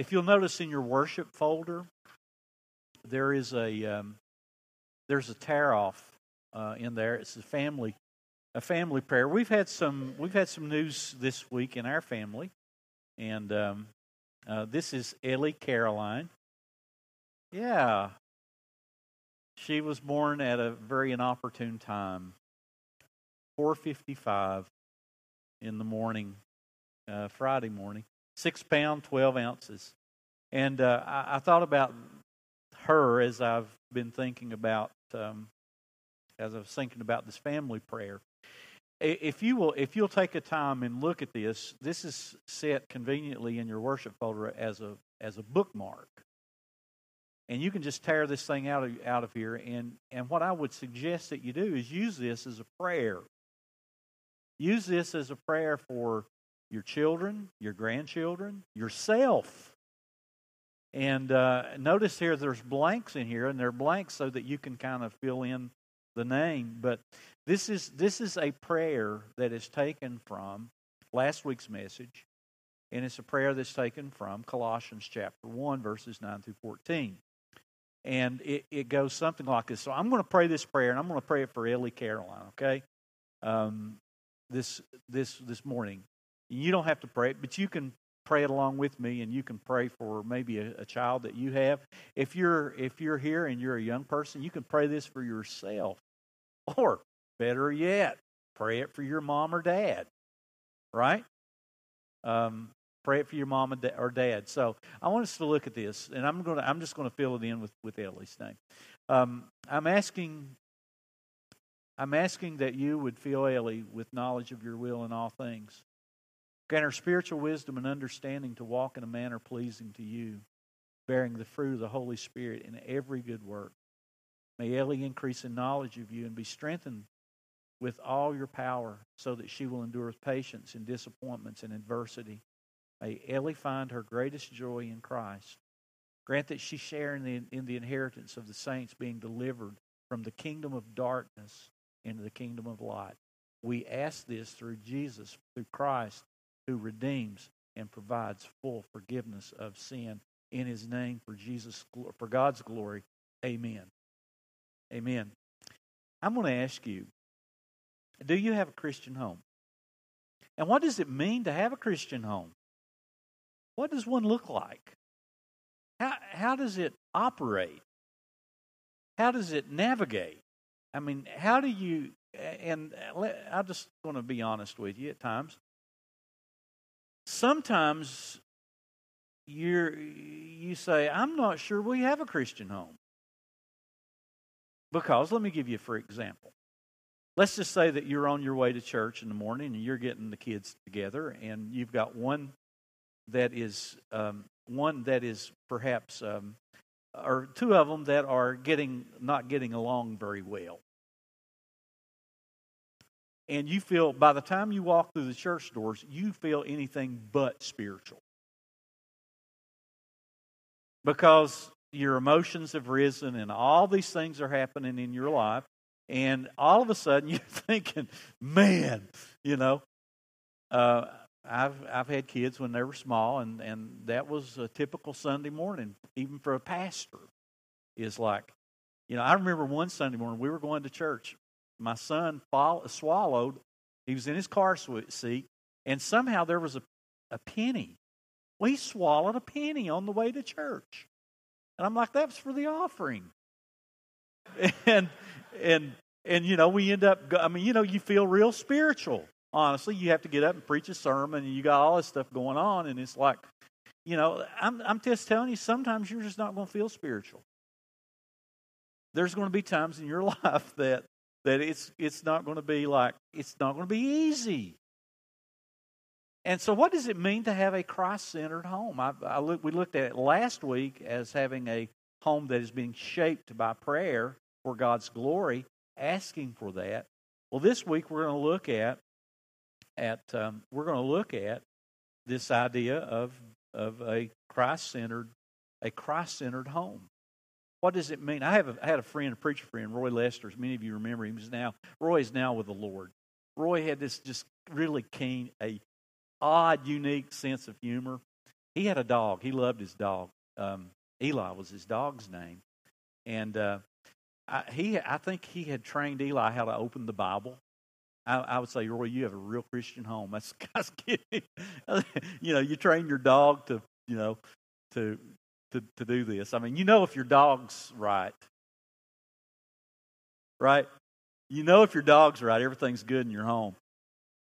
if you'll notice in your worship folder, there is a um, there's a tear off uh, in there. It's a family a family prayer. We've had some we've had some news this week in our family, and um, uh, this is Ellie Caroline. Yeah, she was born at a very inopportune time. 4:55 in the morning, uh, Friday morning. Six pound, twelve ounces, and uh, I, I, thought about her as I've been thinking about um, as I was thinking about this family prayer. If you will, if you'll take a time and look at this, this is set conveniently in your worship folder as a as a bookmark, and you can just tear this thing out of out of here. And and what I would suggest that you do is use this as a prayer. Use this as a prayer for your children, your grandchildren, yourself. And uh, notice here there's blanks in here, and they're blanks so that you can kind of fill in the name. But this is this is a prayer that is taken from last week's message, and it's a prayer that's taken from Colossians chapter one, verses nine through fourteen. And it, it goes something like this. So I'm going to pray this prayer, and I'm going to pray it for Ellie Caroline, okay? Um, this this this morning. You don't have to pray it, but you can pray it along with me and you can pray for maybe a, a, child that you have. If you're if you're here and you're a young person you can pray this for yourself. Or better yet pray it for your mom or dad right? Um, pray it for your mom or dad. So i want us to look at this and i'm going to i'm just going to fill it in with with ellie's name um, i'm asking i'm asking that you would fill ellie with knowledge of your will in all things Grant her spiritual wisdom and understanding to walk in a manner pleasing to you, bearing the fruit of the Holy Spirit in every good work. May Ellie increase in knowledge of you and be strengthened with all your power so that she will endure with patience in disappointments and adversity. May Ellie find her greatest joy in Christ. Grant that she share in the, in the inheritance of the saints being delivered from the kingdom of darkness into the kingdom of light. We ask this through Jesus, through Christ, who redeems and provides full forgiveness of sin in his name for Jesus for God's glory. Amen. Amen. I'm going to ask you, do you have a Christian home? And what does it mean to have a Christian home? What does one look like? How, how does it operate? How does it navigate? I mean, how do you, and uh, I'm just going to be honest with you at times sometimes you're, you say, I'm not sure we have a Christian home. Because, let me give you for example. Let's just say that you're on your way to church in the morning and you're getting the kids together, and you've got one that is um, one that is perhaps, um, or two of them that are getting not getting along very well and you feel by the time you walk through the church doors, you feel anything but spiritual. Because your emotions have risen and all these things are happening in your life, and all of a sudden you're thinking, man, you know, uh, I've I've had kids when they were small, and and that was a typical Sunday morning, even for a pastor. Is like, you know, I remember one Sunday morning we were going to church, my son fall, swallowed. He was in his car seat, and somehow there was a, a penny. Well, he swallowed a penny on the way to church. And I'm like, that's for the offering. And and and you know, we end up I mean, you know, you feel real spiritual. Honestly, you have to get up and preach a sermon and you got all this stuff going on and it's like, you know, I'm I'm just telling you sometimes you're just not going to feel spiritual. There's going to be times in your life that that it's it's not going to be like it's not going to be easy. And so, what does it mean to have a Christ-centered home? I, I look, we looked at it last week as having a home that is being shaped by prayer for God's glory, asking for that. Well, this week we're going to look at at um, we're going to look at this idea of of a Christ-centered a Christ-centered home. What does it mean? I have a, I had a friend, a preacher friend, Roy Lester. As many of you remember him, is now Roy is now with the Lord. Roy had this just really keen, a odd, unique sense of humor, he had a dog. He loved his dog. Um, Eli was his dog's name, and uh, I, he I think he had trained Eli how to open the Bible. I, I would say, Roy, you have a real Christian home. That's, kidding. you know, you train your dog to you know to to to do this. I mean, you know if your dog's right, right? You know if your dog's right, everything's good in your home,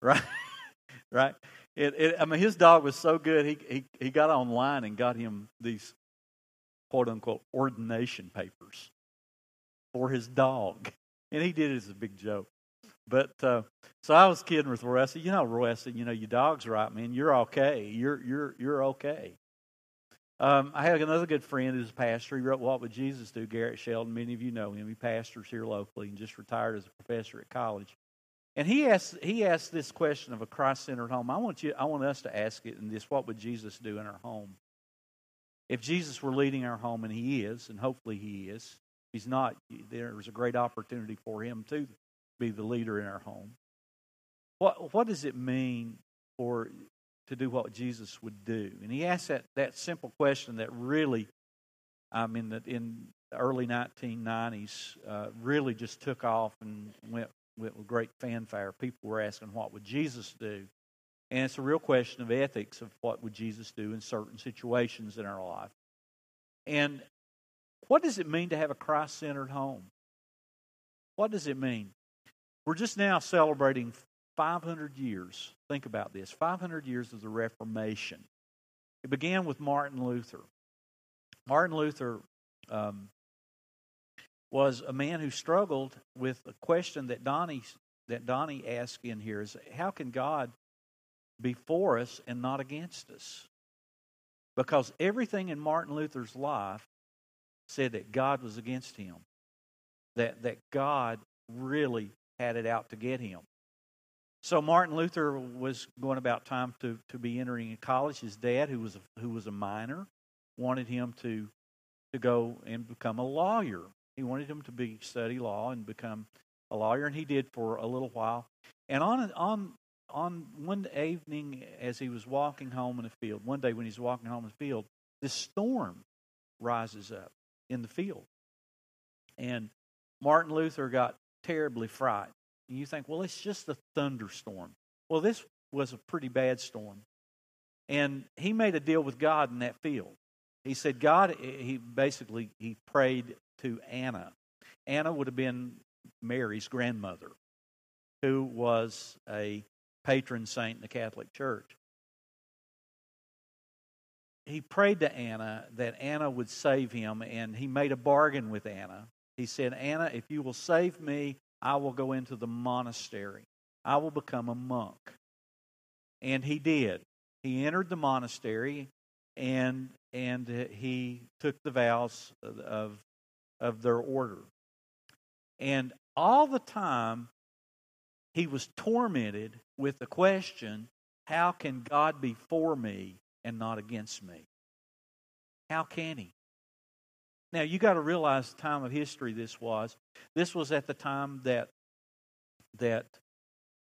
right? right? It, it, I mean, his dog was so good. He, he he got online and got him these quote unquote ordination papers for his dog, and he did it as a big joke. But uh, so I was kidding with Roy. "You know, Roy, you know, your dog's right, man. You're okay. You're you're you're okay." Um, I have another good friend who's a pastor. He wrote "What Would Jesus Do?" Garrett Sheldon. Many of you know him. He pastors here locally and just retired as a professor at college. And he asked he asked this question of a Christ-centered home. I want you I want us to ask it in this: What would Jesus do in our home? If Jesus were leading our home, and He is, and hopefully He is, He's not. There's a great opportunity for Him to be the leader in our home. What what does it mean for to do what Jesus would do? And he asked that, that simple question that really, I mean, that in the early 1990s, uh, really just took off and went, went with great fanfare. People were asking, what would Jesus do? And it's a real question of ethics of what would Jesus do in certain situations in our life. And what does it mean to have a Christ centered home? What does it mean? We're just now celebrating 500 years. Think about this 500 years of the Reformation. It began with Martin Luther. Martin Luther um, was a man who struggled with a question that Donnie, that Donnie asked in here is how can God be for us and not against us? Because everything in Martin Luther's life said that God was against him, that, that God really had it out to get him. So Martin Luther was going about time to, to be entering college. His dad, who was a, who was a miner, wanted him to to go and become a lawyer. He wanted him to be study law and become a lawyer, and he did for a little while. And on on on one evening, as he was walking home in the field, one day when he's walking home in the field, this storm rises up in the field, and Martin Luther got terribly frightened. And you think, well, it's just a thunderstorm. Well, this was a pretty bad storm. And he made a deal with God in that field. He said, God, eh, he basically he prayed to Anna. Anna would have been Mary's grandmother, who was a patron saint in the Catholic Church. He prayed to Anna that Anna would save him, and he made a bargain with Anna. He said, Anna, if you will save me, I will go into the monastery. I will become a monk. And he did. He entered the monastery and and he took the vows of of their order. And all the time he was tormented with the question, how can God be for me and not against me? How can he? Now, you got to realize the time of history this was. This was at the time that that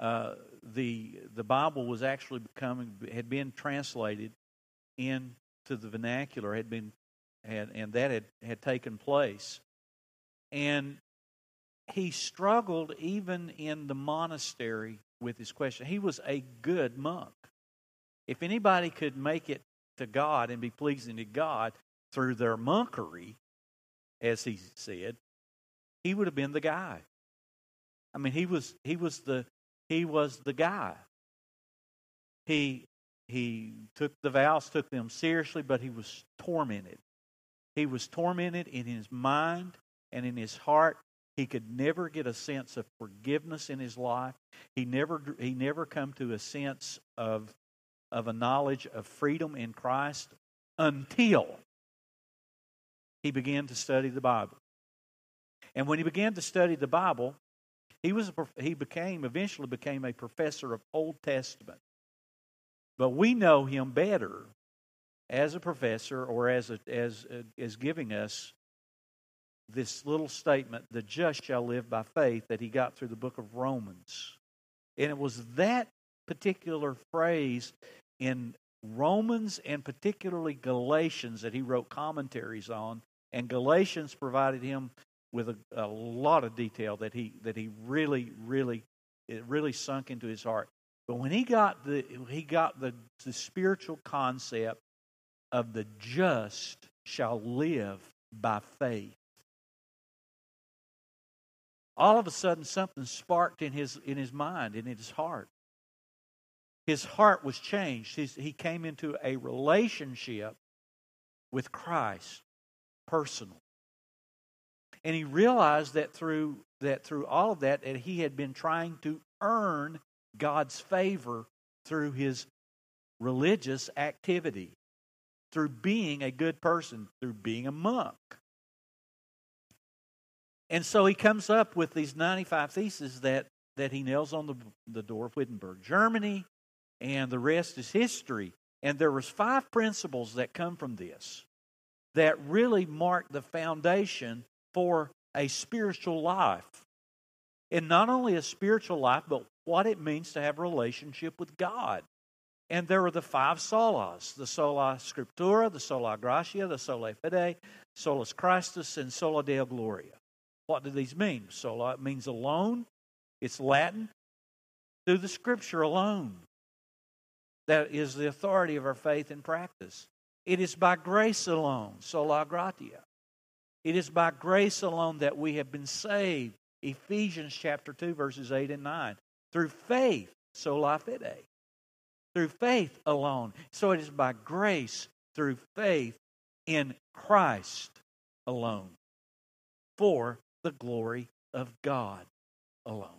uh, the the Bible was actually becoming had been translated into the vernacular had been had and that had had taken place, and he struggled even in the monastery with his question. He was a good monk. If anybody could make it to God and be pleasing to God through their monkery, as he said, he would have been the guy. I mean, he was he was the he was the guy. He he took the vows, took them seriously, but he was tormented. He was tormented in his mind and in his heart. He could never get a sense of forgiveness in his life. He never he never come to a sense of of a knowledge of freedom in Christ until he began to study the Bible. And when he began to study the Bible, he was a, he became eventually became a professor of Old Testament. But we know him better as a professor or as a, as uh, as giving us this little statement, "The just shall live by faith," that he got through the book of Romans, and it was that particular phrase in Romans and particularly Galatians that he wrote commentaries on, and Galatians provided him with a, a lot of detail that he that he really, really, it really sunk into his heart. But when he got the he got the, the spiritual concept of the just shall live by faith. All of a sudden something sparked in his in his mind and in his heart. His heart was changed. He's, he came into a relationship with Christ, personal. And he realized that through that through all of that, that he had been trying to earn God's favor through his religious activity, through being a good person, through being a monk. And so he comes up with these 95 theses that, that he nails on the, the door of Wittenberg, Germany, and the rest is history. And there was five principles that come from this that really mark the foundation for a spiritual life. And not only a spiritual life, but what it means to have a relationship with God. And there are the five solas the sola scriptura, the sola gratia, the sola fide, solus Christus, and sola deo gloria. What do these mean? Sola means alone, it's Latin, through the scripture alone. That is the authority of our faith and practice. It is by grace alone, sola gratia. It is by grace alone that we have been saved. Ephesians chapter 2, verses 8 and 9. Through faith, sola fide. Through faith alone. So it is by grace, through faith in Christ alone. For the glory of God alone.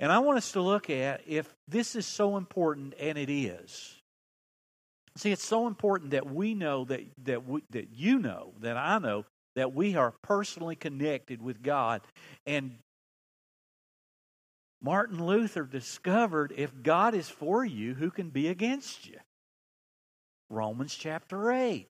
And I want us to look at if this is so important, and it is. See, it's so important that we know that that we, that you know that I know that we are personally connected with God. And Martin Luther discovered if God is for you, who can be against you? Romans chapter 8.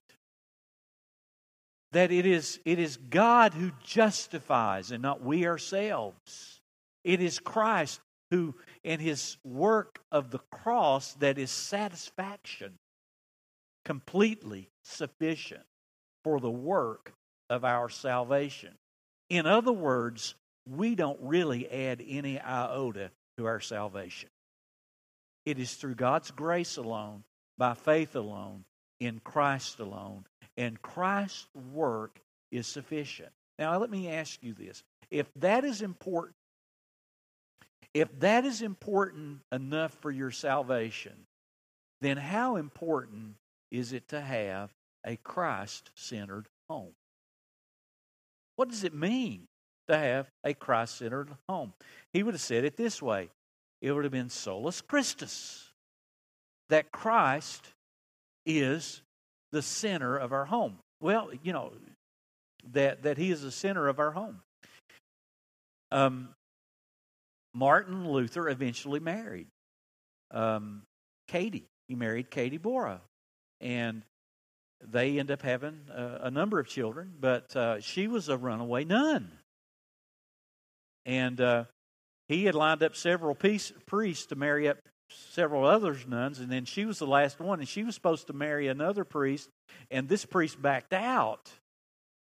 That it is, it is God who justifies and not we ourselves. It is Christ who, in his work of the cross, that is satisfaction, completely sufficient for the work of our salvation. In other words, we don't really add any iota to our salvation. It is through God's grace alone, by faith alone, in Christ alone, and Christ's work is sufficient. Now, let me ask you this. If that is important, if that is important enough for your salvation, then how important is it to have a Christ centered home? What does it mean to have a Christ centered home? He would have said it this way it would have been solus Christus, that Christ is the center of our home. Well, you know, that, that He is the center of our home. Um, Martin Luther eventually married um, Katie. He married Katie Bora. And they end up having uh, a number of children, but uh, she was a runaway nun. And uh, he had lined up several piece, priests to marry up several other nuns, and then she was the last one, and she was supposed to marry another priest, and this priest backed out.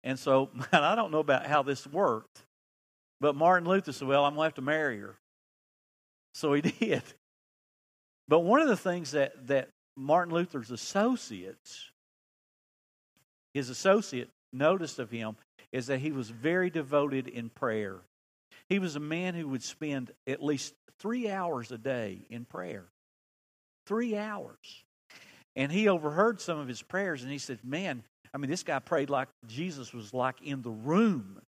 And so, I don't know about how this worked, but Martin Luther said, Well, I'm going to have to marry her. So he did. But one of the things that, that Martin Luther's associates, his associate noticed of him, is that he was very devoted in prayer. He was a man who would spend at least three hours a day in prayer. Three hours. And he overheard some of his prayers and he said, Man, I mean, this guy prayed like Jesus was like in the room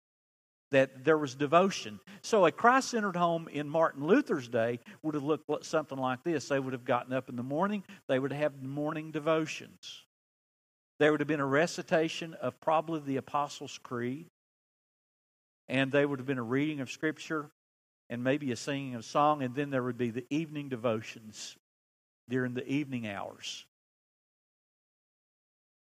that there was devotion. So a Christ centered home in Martin Luther's day would have looked something like this. They would have gotten up in the morning, they would have morning devotions. There would have been a recitation of probably the Apostles' Creed, and there would have been a reading of Scripture and maybe a singing of song, and then there would be the evening devotions during the evening hours.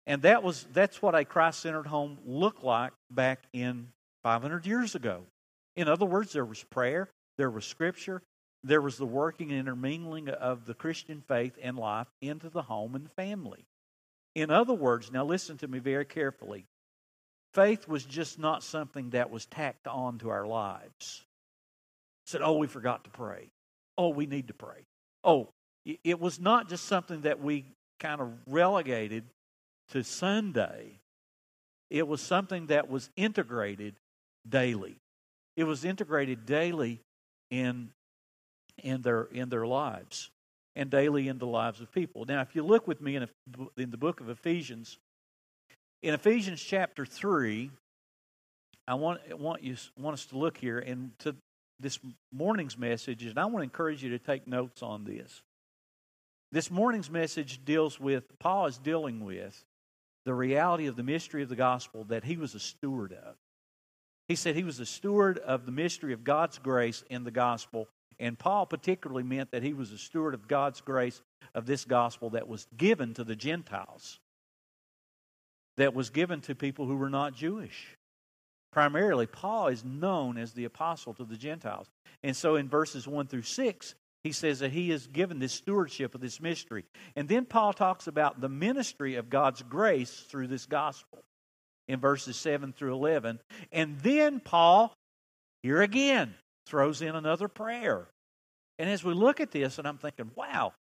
And that was that's what a Christ-centered home looked like back in 500 years ago. In other words, there was prayer, there was scripture, there was the working and intermingling of the Christian faith and life into the home and family. In other words, now listen to me very carefully. Faith was just not something that was tacked on to our lives. Said, oh, we forgot to pray. Oh, we need to pray. Oh, it was not just something that we kind of relegated to Sunday. It was something that was integrated daily. It was integrated daily in in their in their lives and daily in the lives of people. Now, if you look with me in, a, in the book of Ephesians, in Ephesians chapter three, I want want you want us to look here and to this morning's message, and I want to encourage you to take notes on this. This morning's message deals with Paul is dealing with the reality of the mystery of the gospel that he was a steward of. He said he was a steward of the mystery of God's grace in the gospel and Paul particularly meant that he was a steward of God's grace of this gospel that was given to the Gentiles, that was given to people who were not Jewish. Primarily, Paul is known as the apostle to the Gentiles. And so in verses 1 through 6, he says that he is given this stewardship of this mystery. And then Paul talks about the ministry of God's grace through this gospel in verses 7 through 11. And then Paul, here again, throws in another prayer. And as we look at this, and I'm thinking, wow,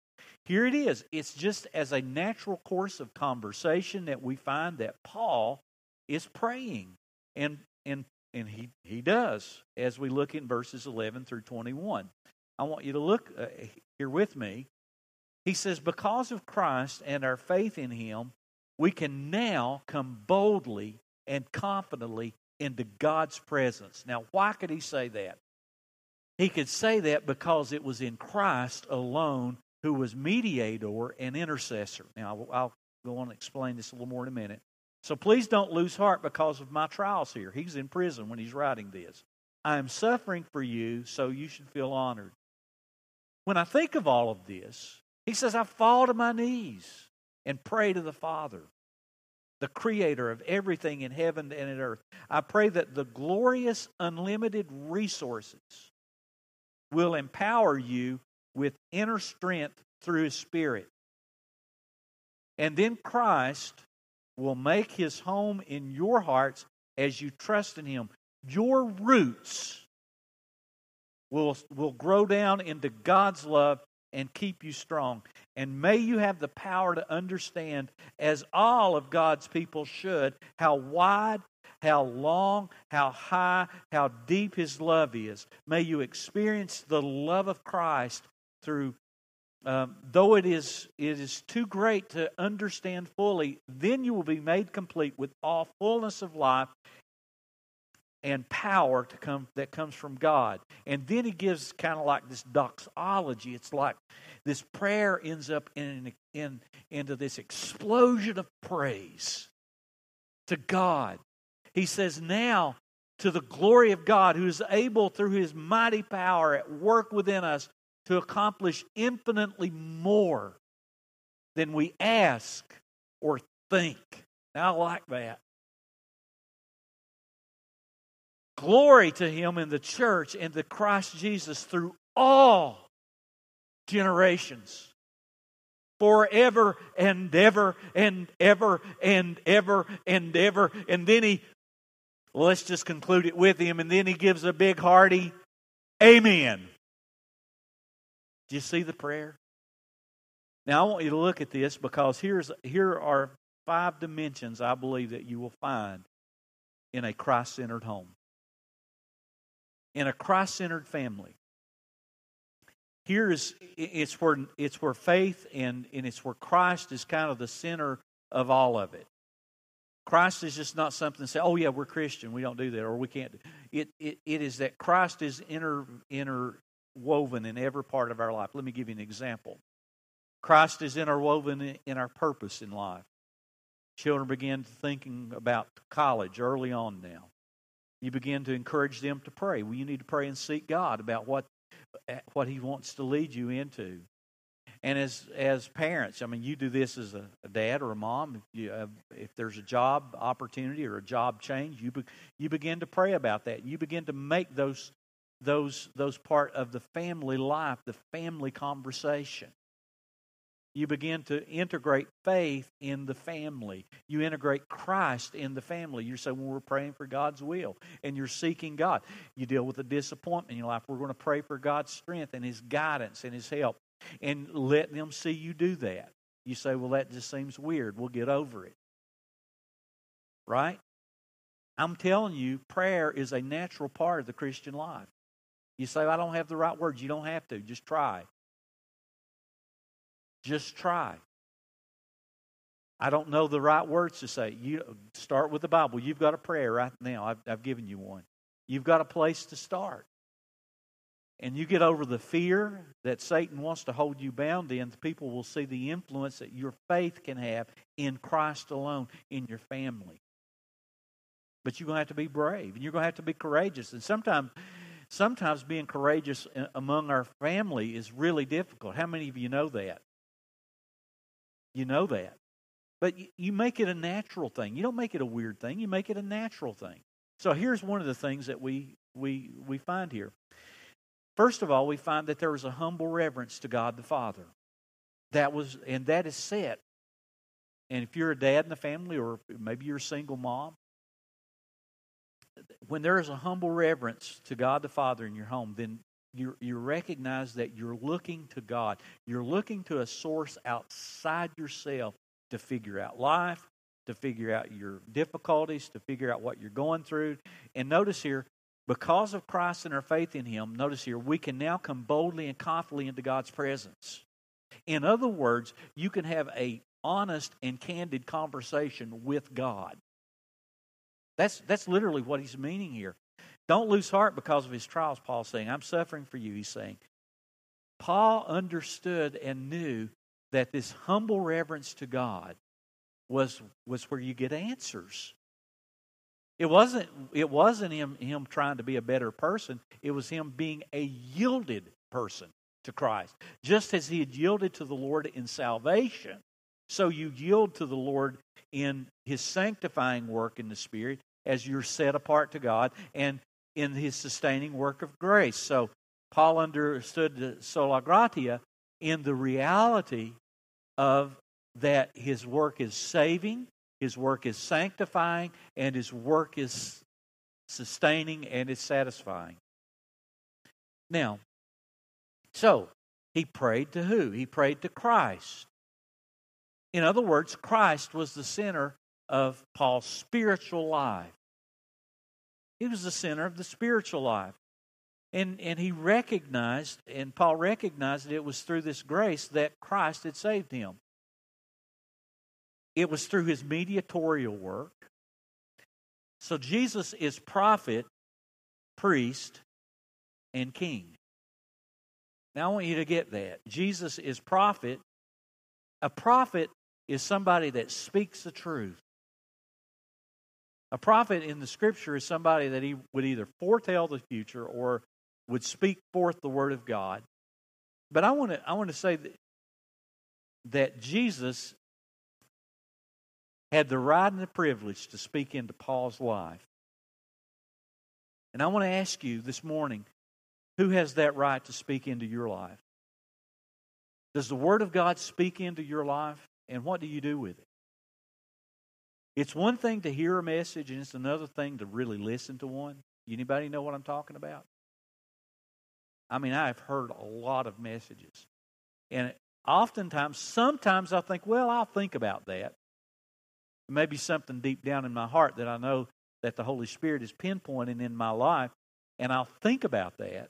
here it is. It's just as a natural course of conversation that we find that Paul is praying. And, and, and he, he does as we look in verses 11 through 21. I want you to look uh, here with me. He says, Because of Christ and our faith in him, we can now come boldly and confidently into God's presence. Now, why could he say that? He could say that because it was in Christ alone who was mediator and intercessor. Now, I'll go on and explain this a little more in a minute. So please don't lose heart because of my trials here. He's in prison when he's writing this. I am suffering for you, so you should feel honored. When I think of all of this, he says, I fall to my knees and pray to the Father, the creator of everything in heaven and in earth. I pray that the glorious, unlimited resources will empower you with inner strength through His Spirit. And then Christ will make His home in your hearts as you trust in Him. Your roots will, will grow down into God's love and keep you strong. And may you have the power to understand, as all of God's people should, how wide how long, how high, how deep His love is. May you experience the love of Christ through, um, though it is, it is too great to understand fully, then you will be made complete with all fullness of life and power to come that comes from God. And then he gives kind of like this doxology. It's like this prayer ends up in, in into this explosion of praise to God he says, Now, to the glory of God, who is able through his mighty power at work within us to accomplish infinitely more than we ask or think. Now, I like that. Glory to him in the church and to Christ Jesus through all generations forever and ever and ever and ever and ever. And then he well, let's just conclude it with him. And then he gives a big hearty Amen. Do you see the prayer? Now, I want you to look at this because here's, here are five dimensions I believe that you will find in a Christ centered home, in a Christ centered family. Here is it's where it's where faith and, and it's where Christ is kind of the center of all of it. Christ is just not something to say, oh, yeah, we're Christian. We don't do that, or we can't. It, it, it is that Christ is inter, interwoven in every part of our life. Let me give you an example. Christ is interwoven in our purpose in life. Children begin thinking about college early on now. You begin to encourage them to pray. Well, you need to pray and seek God about what, what He wants to lead you into. And as as parents, I mean, you do this as a, a dad or a mom. If, you have, if there's a job opportunity or a job change, you be, you begin to pray about that. You begin to make those those those part of the family life, the family conversation. You begin to integrate faith in the family. You integrate Christ in the family. You're saying, well, we're praying for God's will, and you're seeking God. You deal with a disappointment in your life. We're going to pray for God's strength and His guidance and His help, and let them see you do that. You say, well, that just seems weird. We'll get over it. Right? I'm telling you, prayer is a natural part of the Christian life. You say, I don't have the right words. You don't have to. Just try. Just try. I don't know the right words to say. You start with the Bible. You've got a prayer right now. I've, I've given you one. You've got a place to start. And you get over the fear that Satan wants to hold you bound in, people will see the influence that your faith can have in Christ alone in your family. But you're going to have to be brave and you're going to have to be courageous. And sometimes sometimes being courageous uh, among our family is really difficult. How many of you know that? You know that. But you make it a natural thing. You don't make it a weird thing. You make it a natural thing. So here's one of the things that we we we find here. First of all, we find that there was a humble reverence to God the Father. That was and that is set. And if you're a dad in the family or maybe you're a single mom, when there is a humble reverence to God the Father in your home, then you you recognize that you're looking to God. You're looking to a source outside yourself to figure out life, to figure out your difficulties, to figure out what you're going through. And notice here, because of Christ and our faith in Him, notice here, we can now come boldly and confidently into God's presence. In other words, you can have a honest and candid conversation with God. That's, that's literally what he's meaning here. Don't lose heart because of his trials, Paul's saying. I'm suffering for you, he's saying. Paul understood and knew that this humble reverence to God was, was where you get answers. It wasn't, it wasn't him, him trying to be a better person, it was him being a yielded person to Christ. Just as he had yielded to the Lord in salvation, so you yield to the Lord in his sanctifying work in the Spirit as you're set apart to God and in his sustaining work of grace. So Paul understood sola gratia in the reality of that his work is saving, his work is sanctifying, and his work is sustaining and is satisfying. Now, so he prayed to who? He prayed to Christ. In other words, Christ was the center of Paul's spiritual life. He was the center of the spiritual life. And, and he recognized, and Paul recognized that it was through this grace that Christ had saved him. It was through his mediatorial work. So Jesus is prophet, priest, and king. Now I want you to get that. Jesus is prophet. A prophet is somebody that speaks the truth. A prophet in the scripture is somebody that he would either foretell the future or would speak forth the word of God. But I want to I want to say that, that Jesus had the right and the privilege to speak into Paul's life. And I want to ask you this morning, who has that right to speak into your life? Does the Word of God speak into your life? And what do you do with it? It's one thing to hear a message, and it's another thing to really listen to one. Anybody know what I'm talking about? I mean, I've heard a lot of messages. And oftentimes, sometimes I think, well, I'll think about that. Maybe something deep down in my heart that I know that the Holy Spirit is pinpointing in my life, and I'll think about that.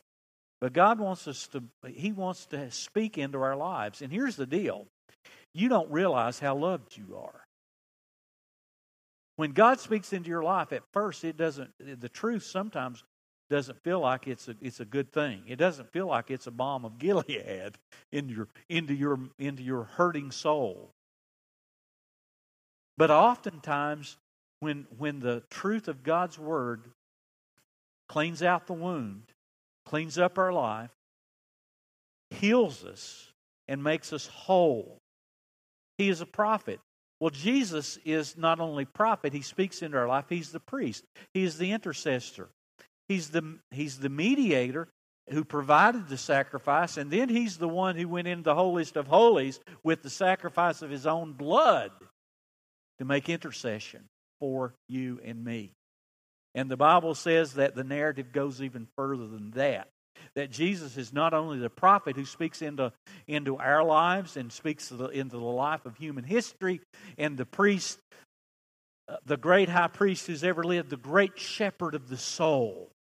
But God wants us to, He wants to speak into our lives. And here's the deal you don't realize how loved you are. When God speaks into your life, at first it doesn't the truth sometimes doesn't feel like it's a it's a good thing. It doesn't feel like it's a balm of Gilead into your into your into your hurting soul. But oftentimes when when the truth of God's word cleans out the wound, cleans up our life, heals us, and makes us whole, he is a prophet. Well, Jesus is not only prophet, he speaks into our life, he's the priest, he is the intercessor. He's the, he's the mediator who provided the sacrifice, and then he's the one who went into the holiest of holies with the sacrifice of his own blood to make intercession for you and me. And the Bible says that the narrative goes even further than that. That Jesus is not only the prophet who speaks into, into our lives and speaks the, into the life of human history, and the priest, uh, the great high priest who's ever lived, the great shepherd of the soul.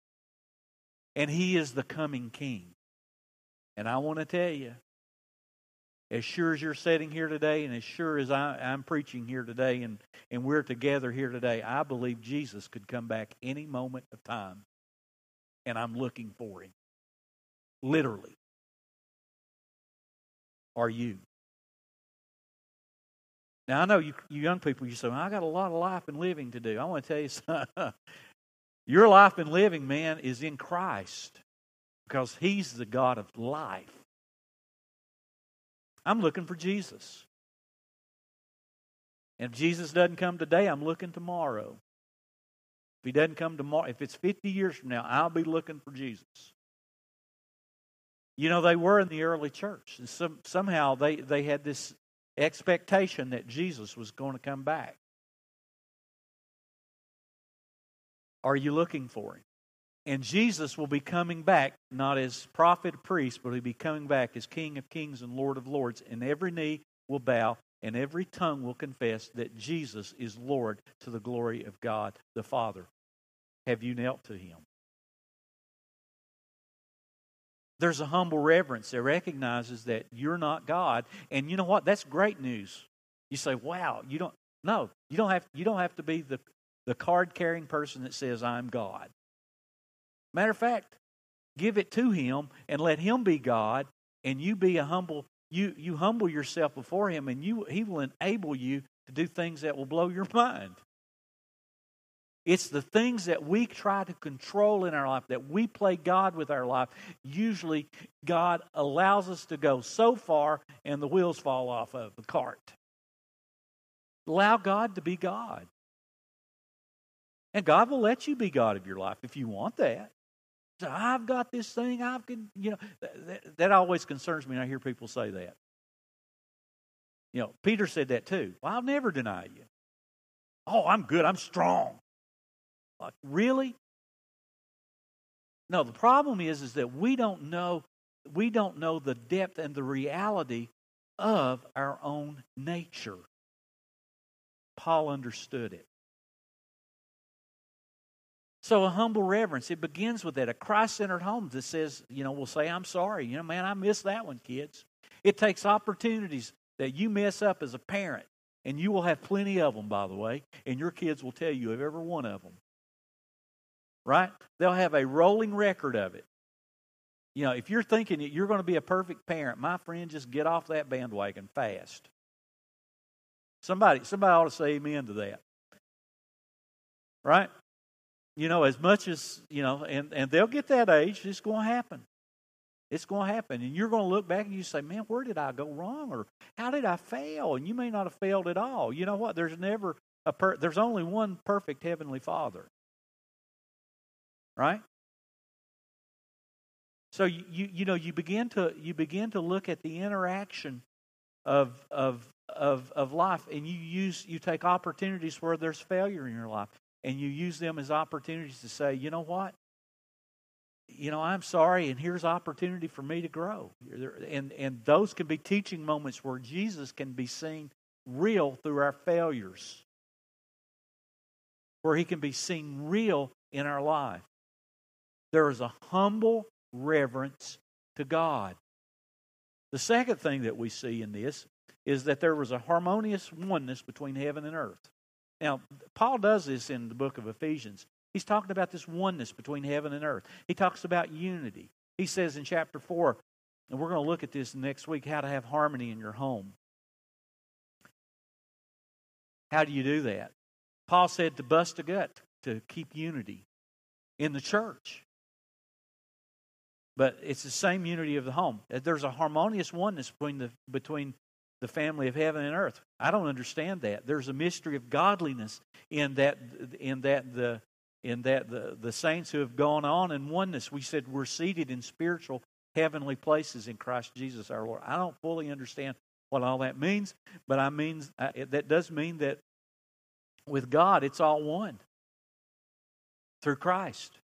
And he is the coming king. And I want to tell you, as sure as you're sitting here today and as sure as I, am preaching here today and, and we're together here today, I believe Jesus could come back any moment of time. And I'm looking for him. Literally. Are you? Now, I know you, you young people, you say, well, I got a lot of life and living to do. I want to tell you something. Your life and living, man, is in Christ because He's the God of life. I'm looking for Jesus. And if Jesus doesn't come today, I'm looking tomorrow. If he doesn't come tomorrow, if it's 50 years from now, I'll be looking for Jesus. You know, they were in the early church. And some, somehow they, they had this expectation that Jesus was going to come back. Are you looking for him? And Jesus will be coming back, not as prophet, priest, but he'll be coming back as King of kings and Lord of lords. And every knee will bow and every tongue will confess that Jesus is Lord to the glory of God the Father. Have you knelt to him? There's a humble reverence that recognizes that you're not God. And you know what? That's great news. You say, wow, you don't, no, you don't have, you don't have to be the, the card carrying person that says, I'm God. Matter of fact, give it to him and let him be God and you be a humble you you humble yourself before him and you he will enable you to do things that will blow your mind. It's the things that we try to control in our life, that we play God with our life. Usually, God allows us to go so far and the wheels fall off of the cart. Allow God to be God. And God will let you be God of your life if you want that. So I've got this thing. I've can, you know, that, that always concerns me. when I hear people say that. You know, Peter said that too. Well, I'll never deny you. Oh, I'm good. I'm strong. Like, really? No, the problem is, is that we don't know, we don't know the depth and the reality of our own nature. Paul understood it. So a humble reverence, it begins with that. A Christ centered home that says, you know, we'll say, I'm sorry. You know, man, I missed that one, kids. It takes opportunities that you mess up as a parent, and you will have plenty of them, by the way, and your kids will tell you of every one of them. Right? They'll have a rolling record of it. You know, if you're thinking that you're going to be a perfect parent, my friend, just get off that bandwagon fast. Somebody, somebody ought to say amen to that. Right? you know, as much as, you know, and, and they'll get that age, it's going to happen. It's going to happen. And you're going to look back and you say, man, where did I go wrong? Or how did I fail? And you may not have failed at all. You know what? There's never a per- there's only one perfect heavenly father. Right? So you, you, you know you begin to you begin to look at the interaction of of of of life and you use you take opportunities where there's failure in your life and you use them as opportunities to say, you know what? You know, I'm sorry, and here's opportunity for me to grow. And, and those can be teaching moments where Jesus can be seen real through our failures, where he can be seen real in our life. There is a humble reverence to God. The second thing that we see in this is that there was a harmonious oneness between heaven and earth. Now, Paul does this in the book of Ephesians. He's talking about this oneness between heaven and earth. He talks about unity. He says in chapter 4, and we're going to look at this next week, how to have harmony in your home. How do you do that? Paul said to bust a gut to keep unity in the church. But it's the same unity of the home. Uh, there's a harmonious oneness between the between the family of heaven and earth. I don't understand that. There's a mystery of godliness in that in that the in that the, the saints who have gone on in oneness, we said we're seated in spiritual heavenly places in Christ Jesus our Lord. I don't fully understand what all that means, but I mean uh, that does mean that with God it's all one through Christ.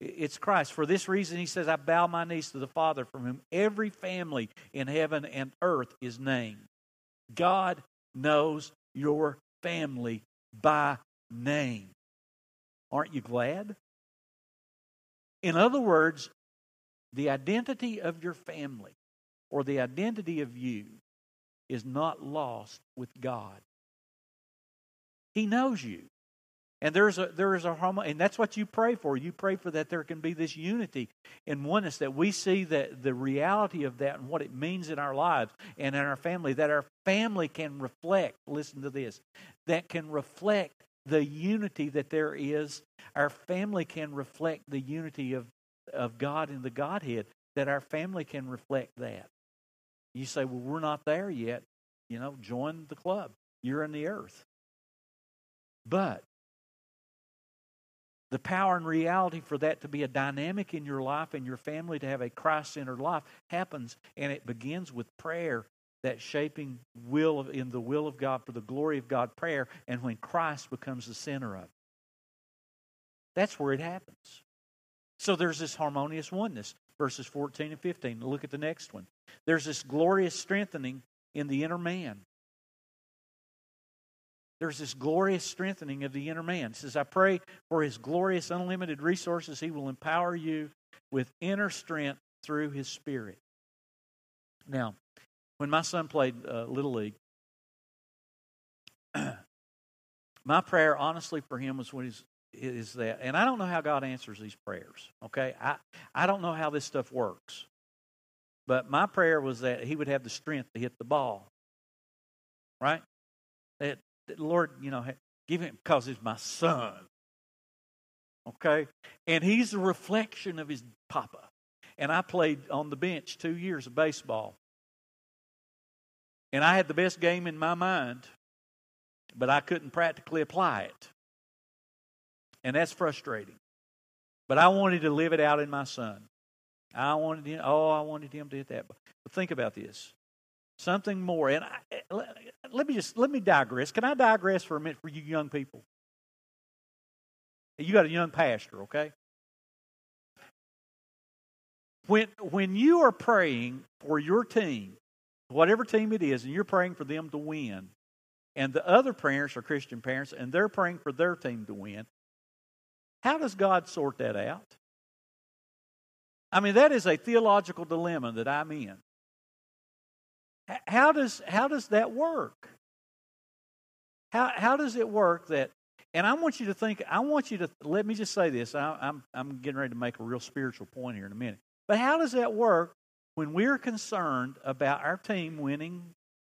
It's Christ. For this reason, he says, I bow my knees to the Father, from whom every family in heaven and earth is named. God knows your family by name. Aren't you glad? In other words, the identity of your family or the identity of you is not lost with God. He knows you. And there's a there is a harmony, and that's what you pray for. You pray for that there can be this unity and oneness that we see that the reality of that and what it means in our lives and in our family. That our family can reflect. Listen to this. That can reflect the unity that there is. Our family can reflect the unity of of God in the Godhead. That our family can reflect that. You say, well, we're not there yet. You know, join the club. You're in the earth. But the power and reality for that to be a dynamic in your life and your family to have a Christ centered life happens, and it begins with prayer. That shaping will of, in the will of God for the glory of God prayer, and when Christ becomes the center of it. That's where it happens. So there's this harmonious oneness, verses 14 and 15. Look at the next one. There's this glorious strengthening in the inner man there's this glorious strengthening of the inner man. It says, I pray for his glorious, unlimited resources. He will empower you with inner strength through his spirit. Now, when my son played uh, Little League, my prayer, honestly, for him was when he's, is that, and I don't know how God answers these prayers, okay? I, I don't know how this stuff works. But my prayer was that he would have the strength to hit the ball, right? Lord, you know, give him because he's my son. Okay? And he's a reflection of his papa. And I played on the bench two years of baseball. And I had the best game in my mind, but I couldn't practically apply it. And that's frustrating. But I wanted to live it out in my son. I wanted him, oh, I wanted him to hit that. But think about this something more. And I, eh, let me just let me digress. Can I digress for a minute for you young people? You got a young pastor, okay? When when you are praying for your team, whatever team it is, and you're praying for them to win, and the other parents are Christian parents, and they're praying for their team to win, how does God sort that out? I mean, that is a theological dilemma that I'm in. How does how does that work? How how does it work that? And I want you to think. I want you to let me just say this. I, I'm I'm getting ready to make a real spiritual point here in a minute. But how does that work when we're concerned about our team winning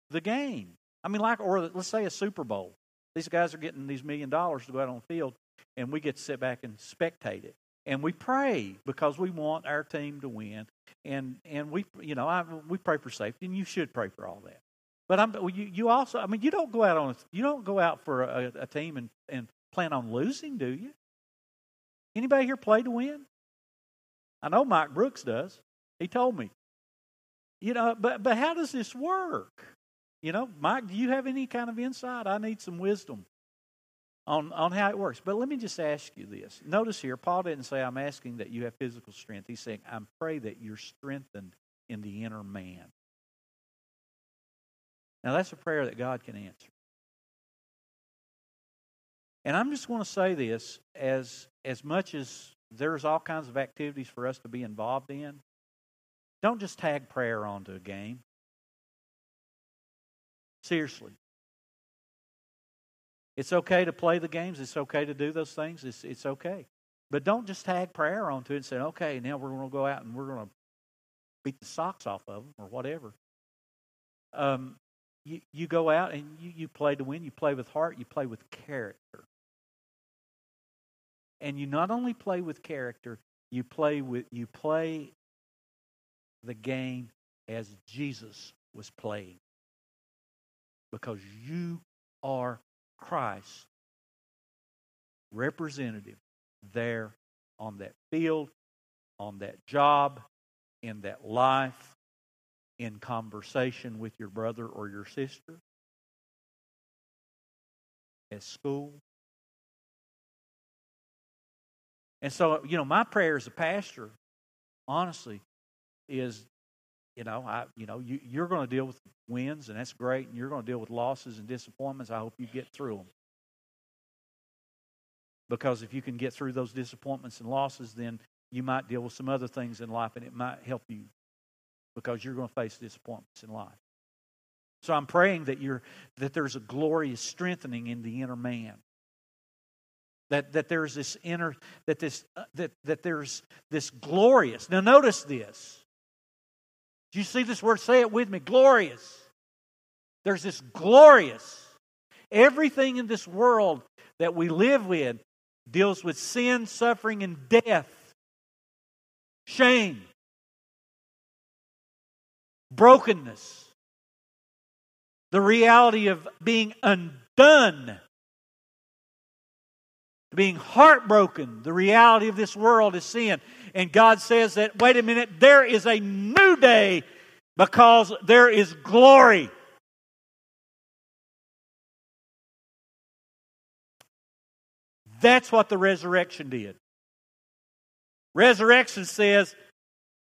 the game? I mean, like, or let's say a Super Bowl. These guys are getting these million dollars to go out on the field, and we get to sit back and spectate it and we pray because we want our team to win. And and we you know I, we pray for safety and you should pray for all that. But I'm you, you also I mean you don't go out on you don't go out for a, a team and and plan on losing do you? Anybody here play to win? I know Mike Brooks does. He told me. You know but but how does this work? You know Mike do you have any kind of insight? I need some wisdom on, on how it works. But let me just ask you this. Notice here, Paul didn't say, I'm asking that you have physical strength. He's saying, I pray that you're strengthened in the inner man. Now, that's a prayer that God can answer. And I'm just going to say this as, as much as there's all kinds of activities for us to be involved in, don't just tag prayer onto a game. Seriously. It's okay to play the games. It's okay to do those things. It's, it's okay. But don't just tag prayer onto it and say, okay, now we're going to go out and we're going to beat the socks off of them or whatever. Um, you, you go out and you, you play to win. You play with heart. You play with character. And you not only play with character, you play with you play the game as Jesus was playing. Because you are Christ. representative there on that field, on that job, in that life, in conversation with your brother or your sister, at school. And so, you know, my prayer as a pastor, honestly, is, you know, I, you know, you, you're going to deal with wins, and that's great, and you're going to deal with losses and disappointments. I hope you get through them. Because if you can get through those disappointments and losses, then you might deal with some other things in life, and it might help you because you're going to face disappointments in life. So I'm praying that you're that there's a glorious strengthening in the inner man. That that there's this inner that this uh, that that there's this glorious. Now notice this. Do you see this word? Say it with me. Glorious. There's this glorious. Everything in this world that we live with deals with sin, suffering, and death. Shame. Brokenness the reality of being undone, being heartbroken. The reality of this world is sin. And God says that, wait a minute, there is a new day because there is glory. That's what the resurrection did. Resurrection says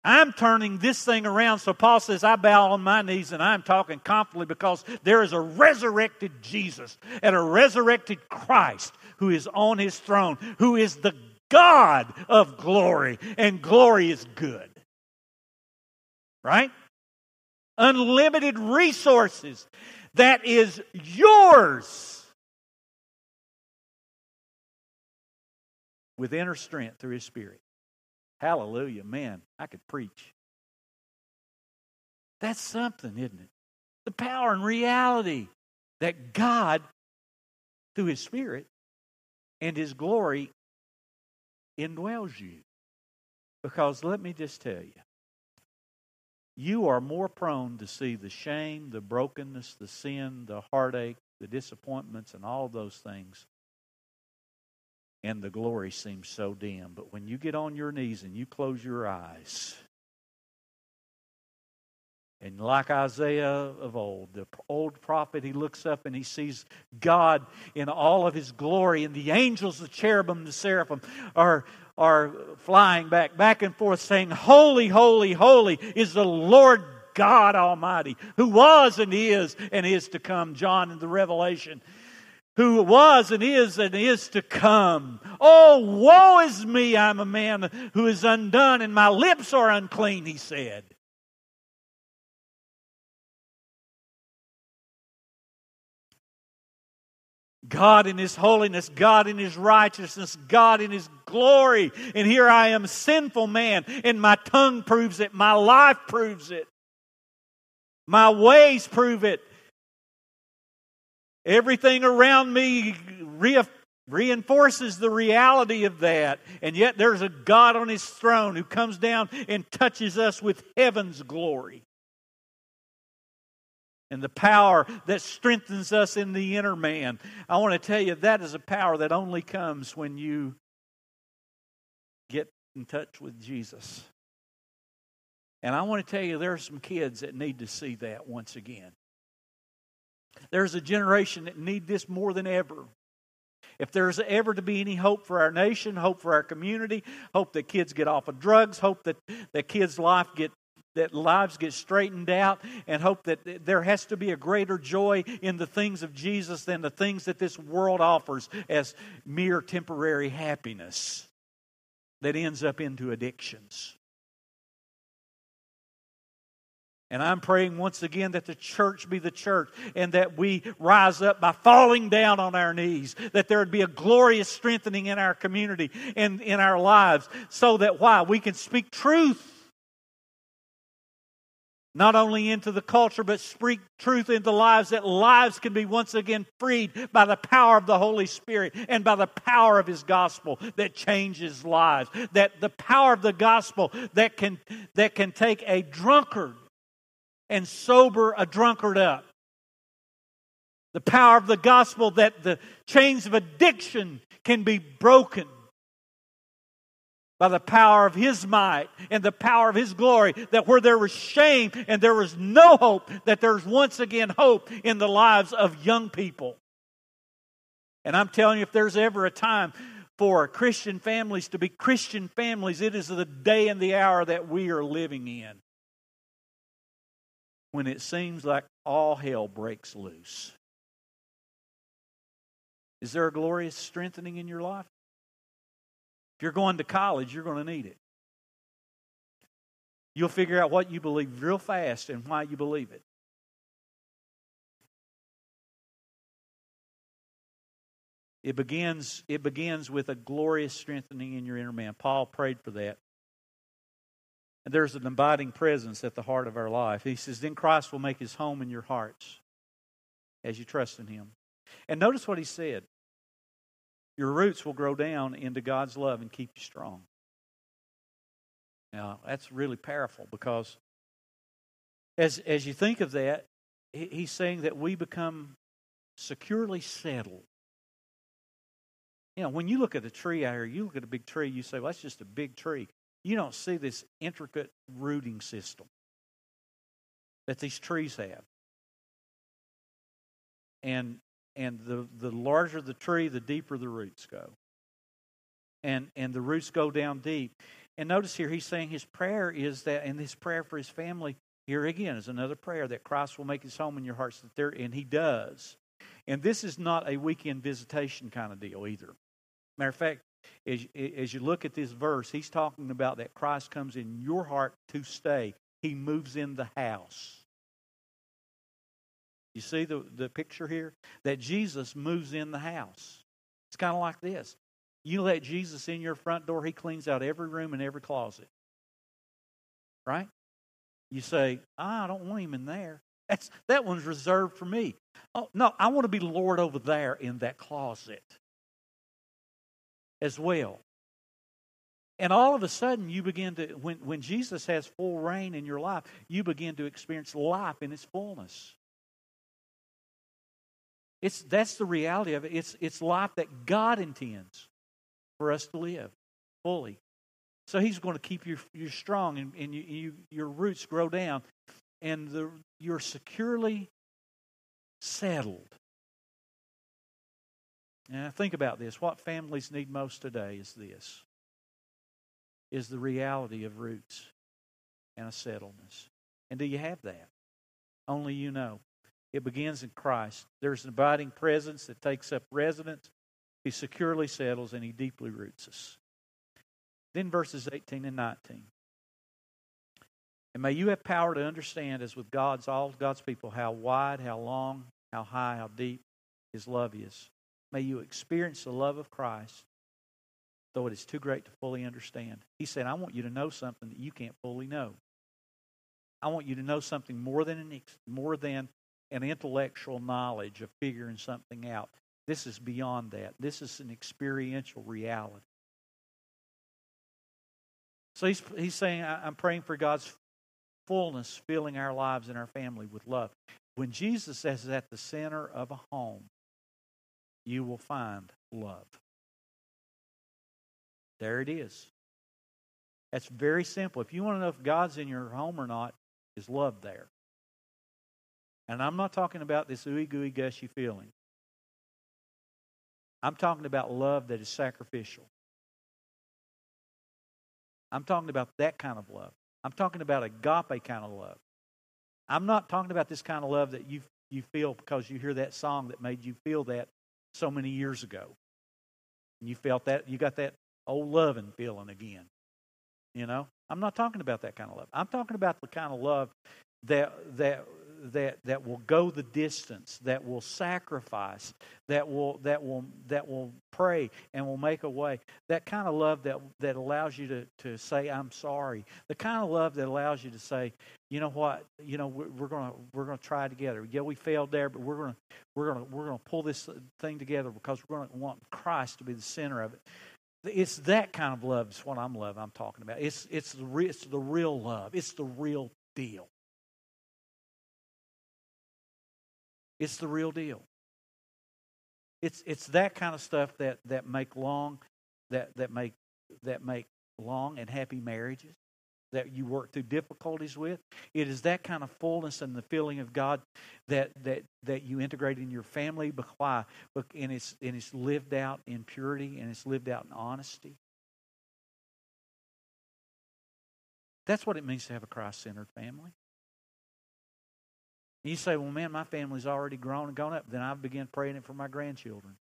I'm turning this thing around. So Paul says, I bow on my knees and I'm talking confidently because there is a resurrected Jesus and a resurrected Christ who is on his throne, who is the God of glory, and glory is good. Right? Unlimited resources that is yours with inner strength through his Spirit. Hallelujah. Man, I could preach. That's something, isn't it? The power and reality that God, through His Spirit and His glory, indwells you. Because let me just tell you, you are more prone to see the shame, the brokenness, the sin, the heartache, the disappointments, and all those things and the glory seems so dim. But when you get on your knees and you close your eyes, and like Isaiah of old, the old prophet, he looks up and he sees God in all of his glory, and the angels, the cherubim, the seraphim, are, are flying back, back and forth, saying, Holy, holy, holy is the Lord God Almighty, who was and is and is to come. John in the Revelation who was and is and is to come. Oh, woe is me, I'm a man who is undone, and my lips are unclean, he said. God in His holiness, God in His righteousness, God in His glory. And here I am, sinful man, and my tongue proves it, my life proves it, my ways prove it. Everything around me re- reinforces the reality of that. And yet there's a God on his throne who comes down and touches us with heaven's glory. And the power that strengthens us in the inner man. I want to tell you that is a power that only comes when you get in touch with Jesus. And I want to tell you, there are some kids that need to see that once again. There's a generation that need this more than ever. If there's ever to be any hope for our nation, hope for our community, hope that kids get off of drugs, hope that, that kids' life get that lives get straightened out and hope that there has to be a greater joy in the things of Jesus than the things that this world offers as mere temporary happiness that ends up into addictions. And I'm praying once again that the church be the church and that we rise up by falling down on our knees, that there would be a glorious strengthening in our community and in our lives, so that why? We can speak truth. Not only into the culture, but speak truth into lives, that lives can be once again freed by the power of the Holy Spirit and by the power of His gospel that changes lives. That the power of the gospel that can, that can take a drunkard and sober a drunkard up. The power of the gospel that the chains of addiction can be broken by the power of His might and the power of His glory. That where there was shame and there was no hope, that there's once again hope in the lives of young people. And I'm telling you, if there's ever a time for Christian families to be Christian families, it is the day and the hour that we are living in. When it seems like all hell breaks loose. Is there a glorious strengthening in your life? If you're going to college, you're going to need it. You'll figure out what you believe real fast and why you believe it. It begins, it begins with a glorious strengthening in your inner man. Paul prayed for that. And there's an abiding presence at the heart of our life. He says, Then Christ will make his home in your hearts as you trust in him. And notice what he said your roots will grow down into God's love and keep you strong. Now, that's really powerful because as, as you think of that, he's saying that we become securely settled. You know, when you look at a tree out here, you look at a big tree, you say, well, that's just a big tree. You don't see this intricate rooting system that these trees have. And and the, the larger the tree, the deeper the roots go. And and the roots go down deep. And notice here he's saying his prayer is that and his prayer for his family here again is another prayer that Christ will make his home in your hearts that there and he does. And this is not a weekend visitation kind of deal either. Matter of fact, as, as you look at this verse, he's talking about that Christ comes in your heart to stay. He moves in the house. You see the, the picture here? That Jesus moves in the house. It's kind of like this. You let Jesus in your front door, he cleans out every room and every closet. Right? You say, oh, I don't want him in there. That's, that one's reserved for me. Oh, no, I want to be Lord over there in that closet as well. And all of a sudden, you begin to, when, when Jesus has full reign in your life, you begin to experience life in its fullness. It's, that's the reality of it. It's, it's life that God intends for us to live fully. So He's going to keep you, you strong and, and you, you, your roots grow down and the, you're securely settled. And think about this. What families need most today is this is the reality of roots and a settledness. And do you have that? Only you know. It begins in Christ. There's an abiding presence that takes up residence. He securely settles and he deeply roots us. Then verses 18 and 19. And may you have power to understand, as with God's all God's people, how wide, how long, how high, how deep His love is. May you experience the love of Christ, though it is too great to fully understand. He said, I want you to know something that you can't fully know. I want you to know something more than an, more than an intellectual knowledge of figuring something out. This is beyond that. This is an experiential reality. So he's, he's saying, I'm praying for God's fullness filling our lives and our family with love. When Jesus is at the center of a home, you will find love. There it is. That's very simple. If you want to know if God's in your home or not, is love there? And I'm not talking about this ooey gooey gushy feeling. I'm talking about love that is sacrificial. I'm talking about that kind of love. I'm talking about agape kind of love. I'm not talking about this kind of love that you you feel because you hear that song that made you feel that so many years ago. And you felt that you got that old loving feeling again. You know? I'm not talking about that kind of love. I'm talking about the kind of love that that that, that will go the distance, that will sacrifice, that will that will that will pray and will make a way. That kind of love that that allows you to, to say I'm sorry. The kind of love that allows you to say, you know what, you know we're, we're gonna we're gonna try together. Yeah, we failed there, but we're gonna we're gonna we're gonna pull this thing together because we're gonna want Christ to be the center of it. It's that kind of love is what I'm loving. I'm talking about. It's it's the it's the real love. It's the real deal. It's the real deal. It's it's that kind of stuff that that make long that that make that make long and happy marriages that you work through difficulties with. It is that kind of fullness and the feeling of God that that that you integrate in your family. But why? And it's and it's lived out in purity and it's lived out in honesty. That's what it means to have a Christ centered family. You say, well, man, my family's already grown and gone up. Then I begin praying it for my grandchildren.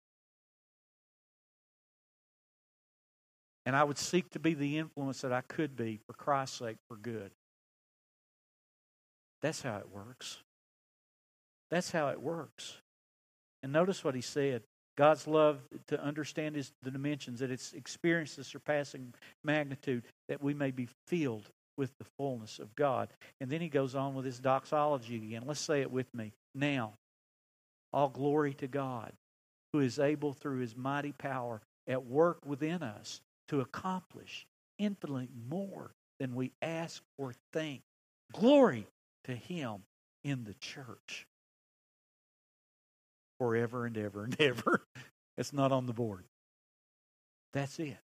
And I would seek to be the influence that I could be for Christ's sake, for good. That's how it works. That's how it works. And notice what he said. God's love to understand his, the dimensions, that it's experienced the surpassing magnitude, that we may be filled with the fullness of God. And then he goes on with his doxology again. Let's say it with me. Now, all glory to God, who is able through his mighty power at work within us to accomplish infinitely more than we ask or think. Glory to him in the church forever and ever and ever. It's not on the board. That's it.